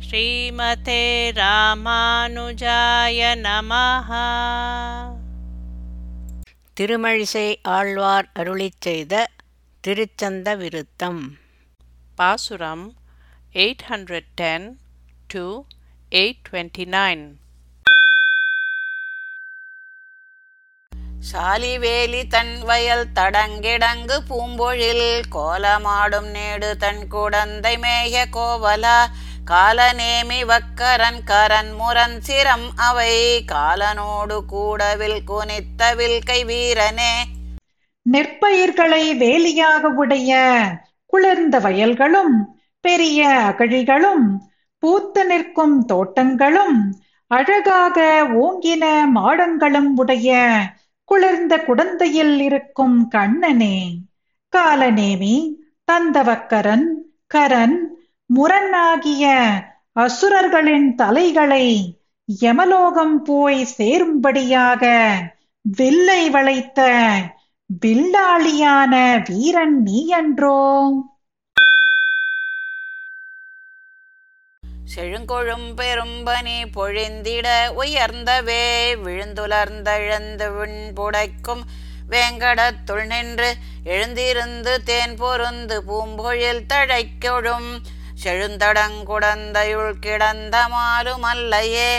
ஸ்ரீமதே ராமானுஜாய நமஹ. திருமழிசை ஆழ்வார் அருளிச் செய்த திருச்சந்த விருத்தம் பாசுரம் eight hundred ten to eight twenty nine. சாலிவேலி தன் வயல் தடங்கிடங்கு பூம்பொழில் கோலமாடும் நேடு தன் குடந்தை மேய கோவலா காலநேமி வக்கரன் கரன் முரன் சிரம் அவை. காலனோடு கூடவில் குனித்தவில் கை வீரனே நெற்பயிர்களை வேலியாக உடைய குளிர்ந்த வயல்களும் பெரிய அகழிகளும் பூத்து நிற்கும் தோட்டங்களும் அழகாக ஓங்கின மாடங்களும் உடைய குளிர்ந்த குடந்தையில் இருக்கும் கண்ணனே. காலநேமி தந்தவக்கரன் கரன் முரணாகிய அசுரர்களின் தலைகளை யமலோகம் போய் சேரும்படியாக வில்லை வளைத்த வில்லாளியான வீரன் நீயன்றோ செழுங்கொழும் பெரும்பனி பொழிந்திட உயர்ந்தவே விழுந்துலர்ந்தெழுந்து விண்புடைக்கும் வேங்கடத்துள் நின்று எழுந்திருந்து தேன் பொருந்து பூம்பொழில் தழைக்கொழும் செழுந்தடங்குடந்தையுள் கிடந்த மாலுமல்லையே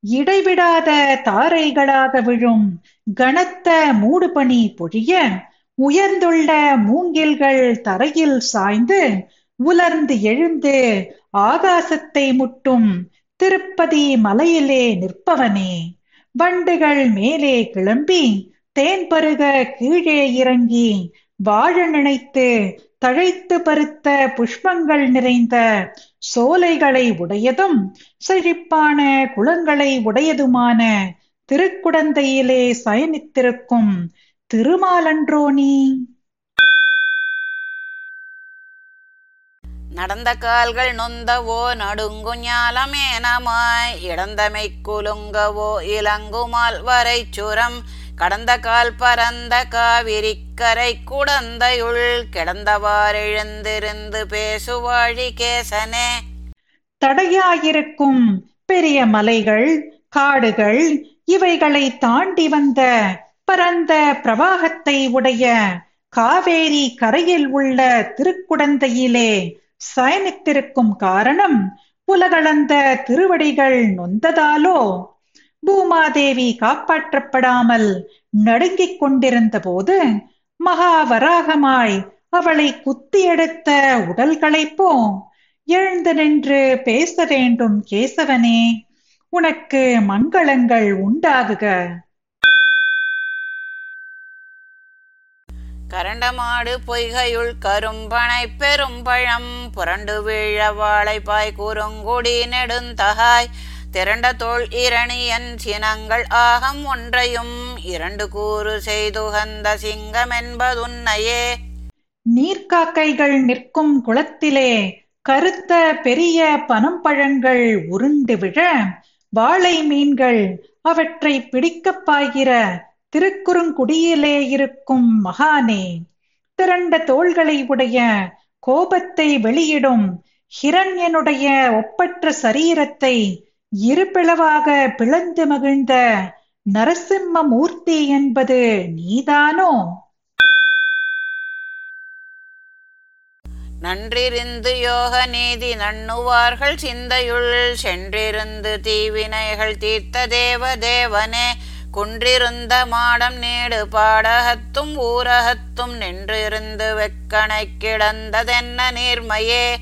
இடைவிடாத தாரைகளாக விழும் கனத்த மூடுபனி பொழிய உயர்ந்துள்ள மூங்கில்கள் தரையில் சாய்ந்து உலர்ந்து எழுந்து ஆகாசத்தை முட்டும் திருப்பதி மலையிலே நிற்பவனே. வண்டுகள் மேலே கிளம்பி தேன் பருக கீழே இறங்கி வாழ நினைத்து தழைத்து பருத்த புஷ்பங்கள் நிறைந்த சோலைகளை உடையதும் செழிப்பான குளங்களை உடையதுமான திருக்குடந்தையிலே சயனித்திருக்கும் திருமாலன்றோ நீ? நடந்த கால்கள் நொந்தவோ நடுங்குஞாலமேனமாய் இடந்தமை குலுங்கவோ இலங்குமால் வரை சுரம் கடந்த கால் பரந்த காவிரிக்கரை குடந்தையுள் கிடந்தவாறெழுந்திருந்து பேசுவாழி கேசனே. தடையாயிருக்கும் பெரிய மலைகள் காடுகள் இவைகளை தாண்டி வந்த பரந்த பிரவாகத்தை உடைய காவேரி கரையில் உள்ள திருக்குடந்தையிலே சயனித்திருக்கும் காரணம் உலகளந்த திருவடிகள் நொந்ததாலோ? பூமாதேவி காப்பாற்றப்படாமல் நடுங்கிக் கொண்டிருந்த போது மகாவராகமாய் அவளை குத்தியெடுத்த உடல்களைப்போ எழுந்து நின்று பேச வேண்டும் கேசவனே உனக்கு மங்களங்கள் உண்டாகுக. கரண்டமாடு பொய்கையுள் கரும்பனை பெரும்பழம் புரண்டு வீழ வாழைப்பாய் குறுங்குடி நெடுந்தகாய். திரண்ட தோல் இரணியன் சினங்கள் ஆகம் ஒன்றையும் இரண்டு கூறு செய்துகந்த சிங்கம் என்பதுன்னையே நீர்க்காக்கைகள் நிற்கும் குளத்திலே கருத்த பெரிய பனம்பழங்கள் உருண்டு விழ வாழை மீன்கள் அவற்றை பிடிக்கப் பாய்கிற திருக்குறுங்குடியிலே இருக்கும் மகானே திரண்ட தோள்களை உடைய கோபத்தை வெளியிடும் ஹிரண்யனுடைய ஒப்பற்ற சரீரத்தை இருபிளவாக பிளந்து மகிழ்ந்த நரசிம்ம மூர்த்தி என்பது நீதானோ? நன்றிருந்து யோக நீதி நண்ணுவார்கள் சிந்தையுள் சென்றிருந்து தீவினைகள் தீர்த்த தேவ தேவனே. குன்றிருந்த மாடம் நேடு பாடகத்தும் ஊரகத்தும் நின்றிருந்து வெக்கனை கிடந்ததென்ன நீர்மையே?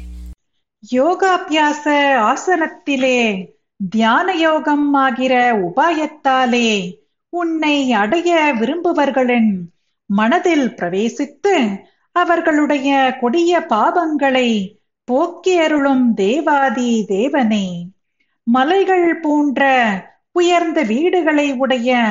யோகாபியாச ஆசனத்திலே தியான யோகம் ஆகிற உபாயத்தாலே உன்னை அடைய விரும்புவர்களின் மனதில் பிரவேசித்து அவர்களுடைய கொடிய பாவங்களை போக்கி அருளும் தேவாதி தேவனே. மலைகள் போன்ற உயர்ந்த வீடுகளை உடைய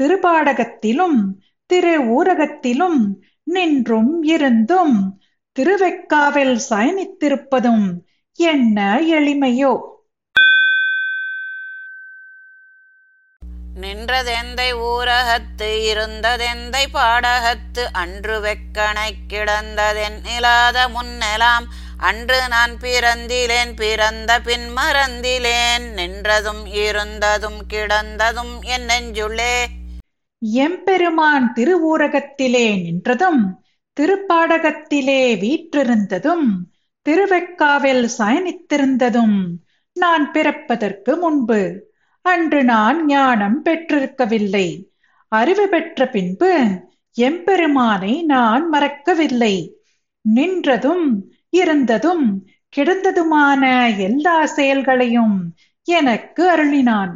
திருபாடகத்திலும் திரு ஊரகத்திலும் நின்றும் இருந்தும் திருவெக்காவில் சயனித்திருப்பதும் என்ன எளிமையோ? நின்றதெந்தை ஊரகத்து இருந்ததெந்தை பாடகத்து அன்று வெக்கனை கிடந்ததென் இல்லாத முன்னெலாம் அன்று நான் பிறந்திலேன் பிறந்த பின் மறந்திலேன் நின்றதும் இருந்ததும் கிடந்ததும் என் நெஞ்சுள்ளே. எம்பெருமான் திருவூரகத்திலே நின்றதும் திருப்பாடகத்திலே வீற்றிருந்ததும் திருவெக்காவில் சயனித்திருந்ததும் நான் பிறப்பதற்கு முன்பு அன்று நான் ஞானம் பெற்றிருக்கவில்லை. அறிவு பெற்ற பின்பு எம்பெருமானை நான் மறக்கவில்லை. நின்றதும் இருந்ததும் கிடந்ததுமான எல்லா செயல்களையும் எனக்கு அருளினான்.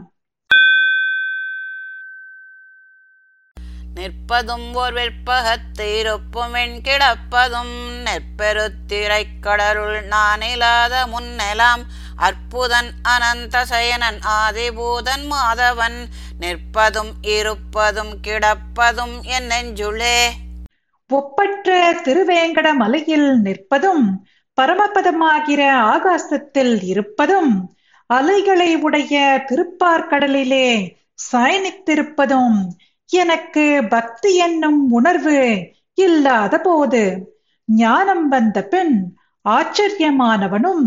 நிற்பதும் ஓர் வெற்பகத்து இருப்பும் கிடப்பதும் நெற்பெருத்திரைக் கடலுள் நானிலாத முன்னெலாம் அற்புதன் அனந்த சயனன் ஆதிபூதன் மாதவன் நிற்பதும் இருப்பதும் கிடப்பதும் என் நெஞ்சுளே. ஒப்பற்ற திருவேங்கட மலையில் நிற்பதும் பரமபதமாகிற ஆகாசத்தில் இருப்பதும் அலைகளை உடைய திருப்பார்கடலிலே சயனித்திருப்பதும் எனக்கு பக்தி என்னும் உணர்வு இல்லாத போது ஞானம் வந்த பின் ஆச்சரியமானவனும்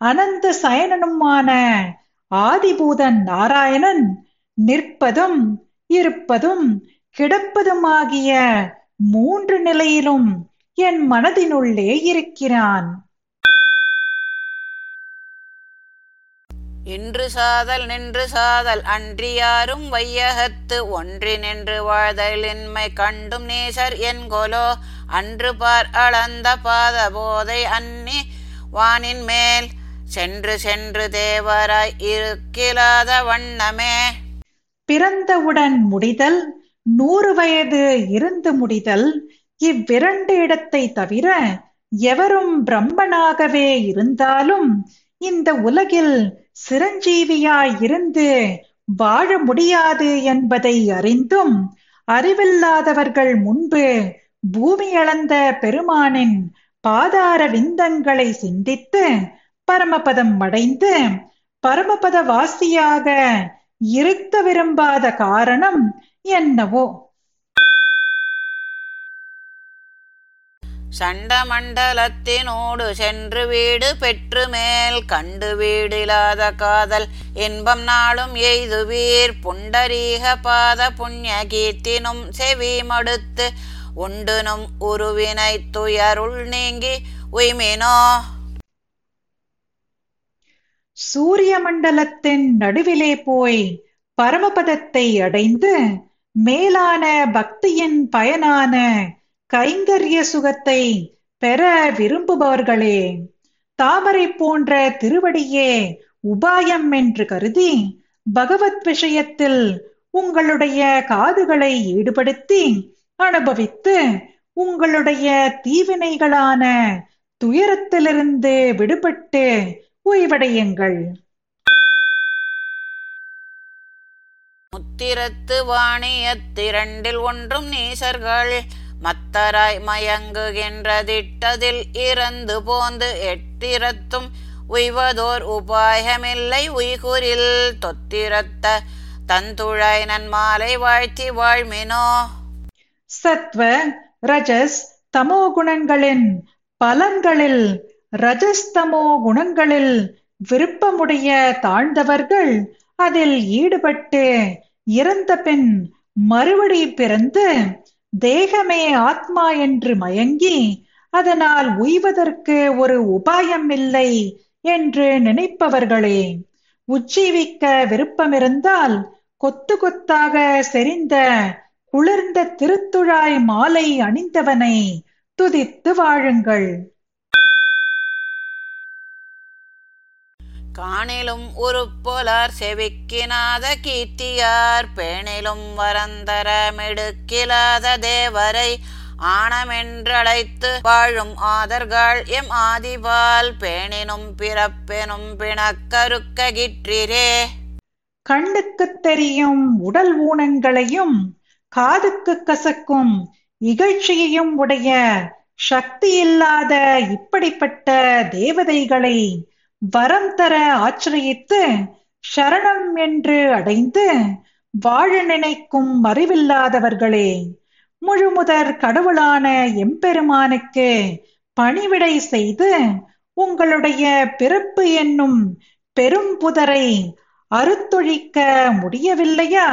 அனந்த சயனனுமான ஆதிபூதன் நாராயணன் நிற்பதும் இருப்பதும் கிடப்பதுமாகிய மூன்று நிலையிலும் என் மனதினுள்ளே இருக்கிறான். இன்று சாதல் நின்று சாதல் அன்றி யாரும் வையகத்து ஒன்றி நின்று வாழ்தலின்மை கண்டும் நேசர் என்கொலோ அன்று பார் அளந்த பாத போதை அன்னி வானின் மேல் சென்று சென்று தேவராய் இருக்கிலாத வண்ணமே. பிறந்தவுடன் முடிதல் நூறு வயது இருந்து முடிதல் இவ்விரண்டு இடத்தை தவிர எவரும் பிரம்மனாகவே இருந்தாலும் இந்த உலகில் சிரஞ்சீவியாய் இருந்து வாழ முடியாது என்பதை அறிந்தும் அறிவில்லாதவர்கள் முன்பு பூமி அளந்த பெருமானின் பாதார விந்தங்களை சிந்தித்து பரமபதம் அடைந்து பரமபத வாசியாக இருக்க விரும்பாத காரணம் என்னவோ? சண்டமண்டலத்தினோடு சென்று வீடு பெற்று மேல் கண்டு வீடில்லாத காதல் இன்பம் நாளும் எய்துவீர் புண்டரீக பாத புண்ணிய கீர்த்தினும் செவி மடுத்து உண்டுனும் உருவினை துயருள் நீங்கி உய்மினோ? சூரிய மண்டலத்தின் நடுவிலே போய் பரமபதத்தை அடைந்து மேலான பக்தியின் பயனான கைங்கரிய சுகத்தை பெற விரும்புபவர்களே தாமரை போன்ற திருவடியே உபாயம் என்று கருதி பகவத் விஷயத்தில் உங்களுடைய காதுகளை ஈடுபடுத்தி அனுபவித்து உங்களுடைய தீவினைகளான துயரத்திலிருந்து விடுபட்டு ஓய்வடையுங்கள் முத்திரத்து வாணியத்திரண்டில் ஒன்றும் நீசர்கள். மத்தராய் மயங்குகின்றதிட்டதில் இறந்து போந்து எட்டிரத்தும் உய்வதோர் உபாயமில்லை உய்குரில். தொத்திரத்த தந்துழாய் நன்மாலை வாழ்த்தி வாழ்மினோ. சத்வ ரஜஸ் தமோ குணங்களின் பலன்களில் ரஜஸ்தமோ குணங்களில் விருப்பமுடைய தாழ்ந்தவர்கள் அதில் ஈடுபட்டு இறந்த பின் மறுபடி பிறந்து தேகமே ஆத்மா என்று மயங்கி அதனால் உய்வதற்கு ஒரு உபாயம் இல்லை என்று நினைப்பவர்களே. உஜ்ஜீவிக்க விருப்பமிருந்தால் கொத்து கொத்தாக செறிந்த குளிர்ந்த திருத்துழாய் மாலை அணிந்தவனை துதித்து வாழுங்கள். காணிலும் உருப்பொலார் செவிக்கினாத கீர்த்தியார் பேணிலும் வரந்தரமெடுக்கிலாத தேவரை ஆணமென்றழைத்து வாழும் ஆதர்கள் எம் ஆதிபால் பேணினும் பிறப்பெனும் பிணக்கருக்ககிற்றிரே கண்ணுக்குத் தெரியும் உடல் ஊனங்களையும் காதுக்கு கசக்கும் இகழ்ச்சியையும் உடைய சக்தி இல்லாத இப்படிப்பட்ட தேவதைகளை வரம் தர ஆச்சரியித்து சரணம் என்று அடைந்து வாழ நினைக்கும் அறிவில்லாதவர்களே முழுமுதற் கடவுளான எம்பெருமானுக்கு பணிவிடை செய்து உங்களுடைய பிறப்பு என்னும் பெரும் புதரை அறுத்தொழிக்க முடியவில்லையா?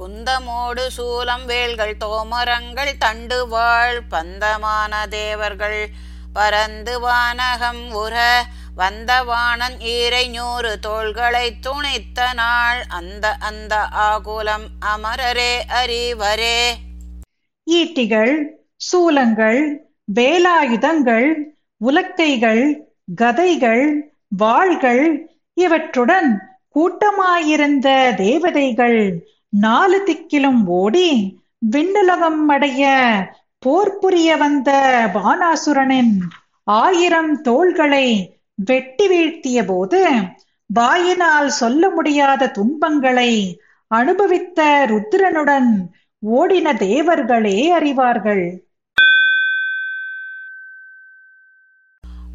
குந்தமோடு சூலம் வேல்கள் தோமரங்கள் தண்டு வாழ் பந்தமான தேவர்கள். பரந்து வானகம் உற வந்தவானன் ஈரை நூறு தோள்களை துணித்த நாள் அந்த அந்த ஆகுலம் அமரரே அறிவரே. ஈட்டிகள் சூலங்கள் வேலாயுதங்கள் உலக்கைகள் கதைகள் வாள்கள் இவற்றுடன் கூட்டமாயிருந்த தேவதைகள். நாலு திக்கிலும் ஓடி விண்ணுலகம் அடைய போர் புரிய வந்த பானாசுரனின் ஆயிரம் தோள்களை வெட்டி வீழ்த்திய போது வாயினால் சொல்ல முடியாத துன்பங்களை அனுபவித்த ருத்ரனுடன் ஓடின தேவர்களே அறிவார்கள்.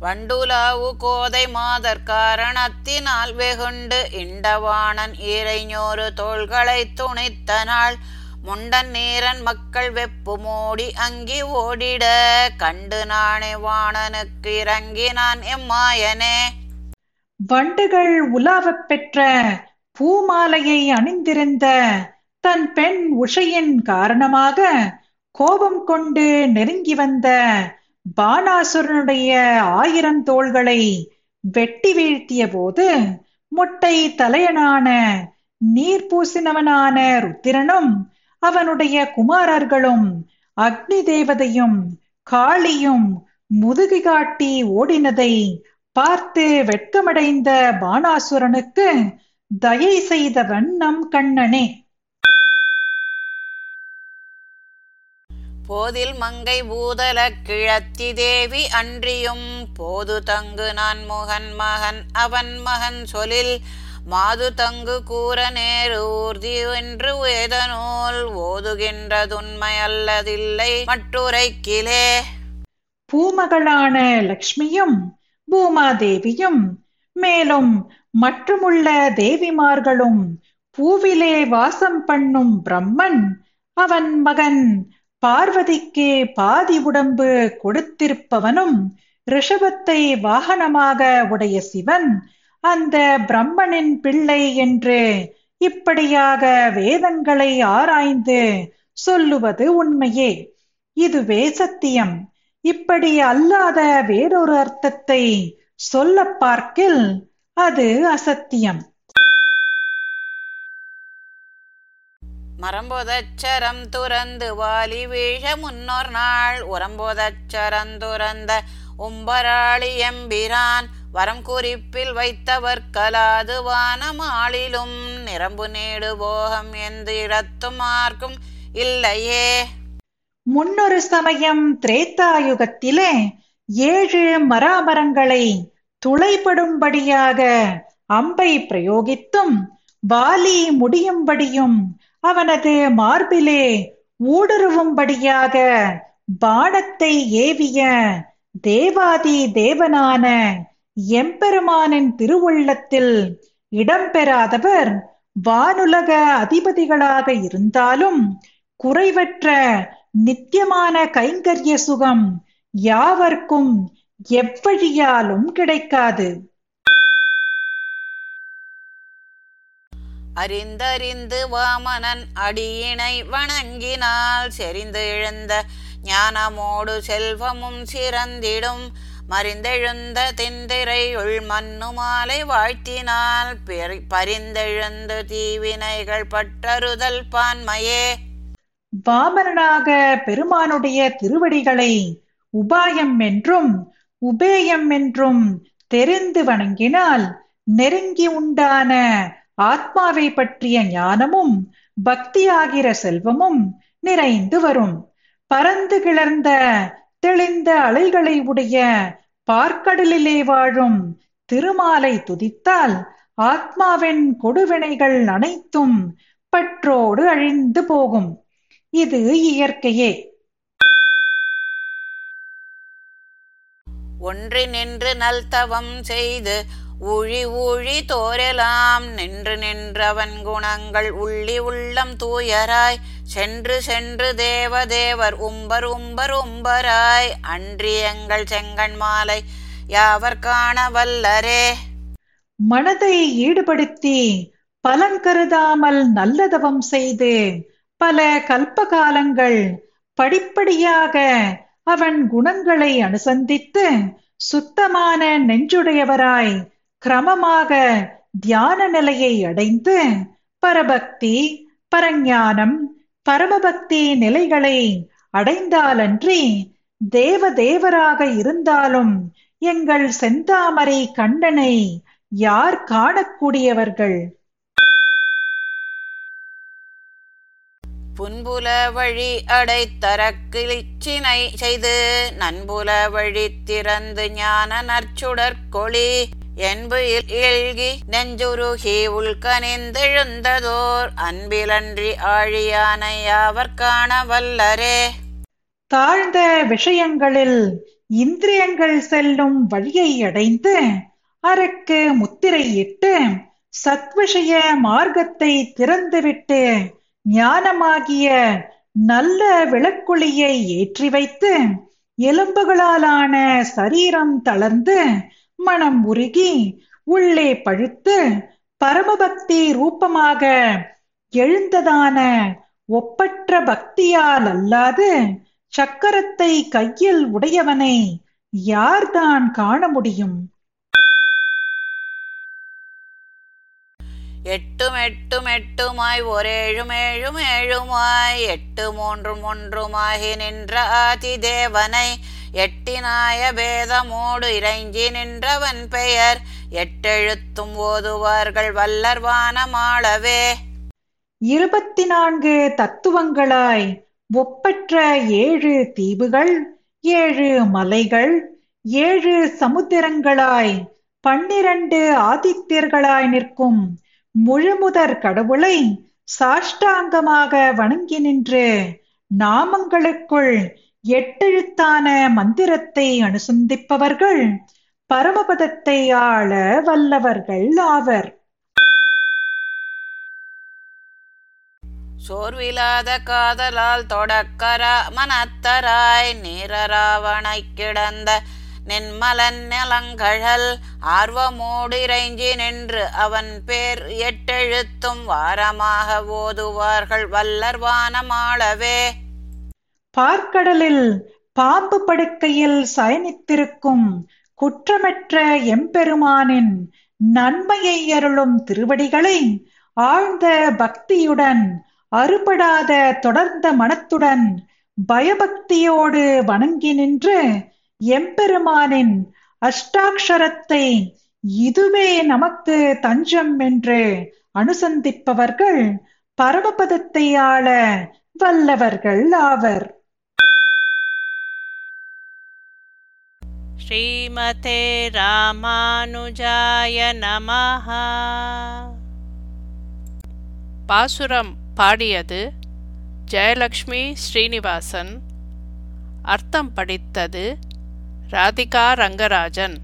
வண்டுலாவு கோதை மாதர் காரணத்தினால் வெகுண்டு இண்டவாணன் இறைஞோரு தோள்களை துணித்த நாள் முண்டன் நீரன் மக்கள் வெப்பு மூடி அங்கி ஓடிட கண்டு நானே வாணனுக்கு இறங்கினான் எம்மாயனே. வண்டுகள் உலாவப் பெற்ற பூமாலையை அணிந்திருந்த தன் பெண் உஷையின் காரணமாக கோபம் கொண்டு நெருங்கி வந்த பானாசுரனுடைய ஆயிரம் தோள்களை வெட்டி வீழ்த்திய போது முட்டை தலையனான நீர் பூசினவனான ருத்திரனும் அவனுடைய குமாரர்களும் அக்னி தேவதையும் காளியும் முதுகு காட்டி ஓடினதை பார்த்து வெட்கமடைந்த பானாசுரனுக்கு தயை செய்தவன் நம் கண்ணனே. போதில் மங்கை பூதல கிழத்தி தேவி அன்றியும் போது தங்கு நான் முகன் மகன் அவன் மகன் சொலில் மாது தங்கு கூற நேரு ஊர்தி என்று வேதநூல் ஓதுகின்றதுண்மை அல்லதில்லை மட்டுரைக்கிலே பூமகளான லக்ஷ்மியும் பூமாதேவியும் மேலும் மற்றுமுள்ள தேவிமார்களும் பூவிலே வாசம் பண்ணும் பிரம்மன் அவன் மகன் பார்வதிக்கு பாதி உடம்பு கொடுத்திருப்பவனும் ரிஷபத்தை வாகனமாக உடைய சிவன் அந்த பிரம்மனின் பிள்ளை என்று இப்படியாக வேதங்களை ஆராய்ந்து சொல்லுவது உண்மையே. இதுவே சத்தியம். இப்படி அல்லாத வேறொரு அர்த்தத்தை சொல்ல பார்க்கில் அது அசத்தியம். மரம்போதச்சரம் துறந்து வாலி வீழ முன்னோர் நாள். உரம்போதச்சரம் துறந்த உம்பராளி எம்பிரான். வரம் குறிப்பில் வைத்தவர் கலாது வானமாளிலும் நிரம்பு நேடு போகம் என்று இடத்தும் மார்க்கும் இல்லையே. முன்னொரு சமயம் திரேத்தாயுகத்திலே ஏழு மராமரங்களை துளைபடும்படியாக அம்பை பிரயோகித்தும் வாலி முடியும்படியும் அவனது மார்பிலே ஊடுருவும்படியாக பானத்தை ஏவிய தேவாதி தேவனான எம்பெருமானின் திருவுள்ளத்தில் இடம்பெறாதவர் வானுலக அதிபதிகளாக இருந்தாலும் குறைவற்ற நித்தியமான கைங்கரிய சுகம் யாவர்க்கும் எவ்வழியாலும் கிடைக்காது. அறிந்தறிந்து வாமனன் அடியினை வணங்கினால் செறிந்து எழுந்த ஞானமோடு செல்வமும் சிறந்திடும். மறிந்தெழுந்த தென்திரையுள் மண்ணு மாலை வாழ்த்தினால் பெரி- பரிந்தெழுந்து தீவினைகள் பற்றறுதல் பான்மையே. வாமனனாக பெருமானுடைய திருவடிகளை உபாயம் என்றும் உபேயம் என்றும் தெரிந்து வணங்கினால் நெருங்கி உண்டான ஆத்மாவை பற்றிய ஞானமும் பக்தியாகிற செல்வமும் நிறைந்து வரும். பரந்து கிளர்ந்த தெளிந்த அலைகளை உடைய பார்க்கடலிலே வாழும் திருமாலை துதித்தால் ஆத்மாவின் கொடுவினைகள் அனைத்தும் பற்றோடு அழிந்து போகும். இது இயற்கையே. ஒன்றி நின்று நல்தவம் செய்து ஊழி ஊழி தோரெலாம் நின்று நின்றவன் குணங்கள் உள்ளி உள்ளம் தூயராய். சென்று சென்று தேவ தேவர் உம்பர் உம்பர் உம்பராய். அன்றி எங்கள் செங்கன் மாலை யாவர் காண வல்லரே? மனதை ஈடுபடுத்தி பலன் கருதாமல் நல்லதவம் செய்து பல கல்ப காலங்கள் படிப்படியாக அவன் குணங்களை அனுசந்தித்து சுத்தமான நெஞ்சுடையவராய் கிரமமாக தியான நிலையை அடைந்து பரபக்தி பரஞானம் பரமபக்தி நிலைகளை அடைந்தாலன்றி தேவ தேவராக இருந்தாலும் எங்கள் செந்தாமரை கண்ணனை யார் காணக்கூடியவர்கள்? புன்புல வழி அடைத்தரக்கிளிச்சினை செய்து நன்புல வழி திறந்து ஞான நற்சுடற்கொளி என்பு இல்கி நெஞ்சுருகி உள்கனிந்தெழுந்ததோர் அன்பிலன்றி ஆழியானை அவர் காண வல்லரே. தாழ்ந்த விஷயங்களில் இந்திரியங்கள் செல்லும் வழியை அடைந்து அறக்கு முத்திரையிட்டு சத்விஷய மார்க்கத்தை திறந்துவிட்டு ஞானமாகிய நல்ல விளக்குளியை ஏற்றி வைத்து எலும்புகளாலான சரீரம் தளர்ந்து மனம் உருகி உள்ளே பழுத்து பரமபக்தி ரூபமாக எழுந்ததான ஒப்பற்ற பக்தியால் அல்லாது சக்கரத்தை கையில் உடையவனை யார்தான் காண முடியும்? எட்டும் எட்டும் எட்டுமாய் ஒரேழும் ஏழும் ஏழுமாய் எட்டு மூன்றும் ஒன்றுமாகி நின்ற ஆதி தேவனை எட்டினாய பேதமோடு இறைஞ்சி நின்றவன் பெயர். எட்டெழுத்தும் ஓதுவார்கள் வல்லர்வான மாளவே இருபத்தி நான்கு தத்துவங்களாய் ஒப்பற்ற ஏழு தீவுகள் ஏழு மலைகள் ஏழு சமுத்திரங்களாய் பன்னிரண்டு ஆதித்யர்களாய் நிற்கும் முழுமுதற் கடவுளை சாஷ்டாங்கமாக வணங்கி நின்று நாமங்களுக்குள் எட்டெழுத்தான மந்திரத்தை அனுசந்திப்பவர்கள் பரமபதத்தை ஆள வல்லவர்கள் ஆவர். சோர்விலாத காதலால் தொடக்கரா மனத்தராய் நீரராவணை கிடந்த நென்மலன் நிலங்கழல் ஆர்வமோடு இறைஞ்சி நின்று அவன் பேர் எட்டெழுத்தும் வாரமாக ஓதுவார்கள் வல்லர் வானமாளவே. பார்க்கடலில் பாம்பு படுக்கையில் சயனித்திருக்கும் குற்றமற்ற எம்பெருமானின் நன்மையை அருளும் திருவடிகளை ஆழ்ந்த பக்தியுடன் அறுபடாத தொடர்ந்த மனத்துடன் பயபக்தியோடு வணங்கி நின்று எம்பெருமானின் அஷ்டாட்சரத்தை இதுவே நமக்கு தஞ்சம் என்று அனுசந்திப்பவர்கள் பரமபதத்தை ஆள வல்லவர்கள் ஆவர். ஸ்ரீமதே ராமானுஜாய நமஹ. பாசுரம் பாடியது ஜெயலக்ஷ்மி ஸ்ரீனிவாசன். அர்த்தம் படித்தது ராதிகா ரங்கராஜன்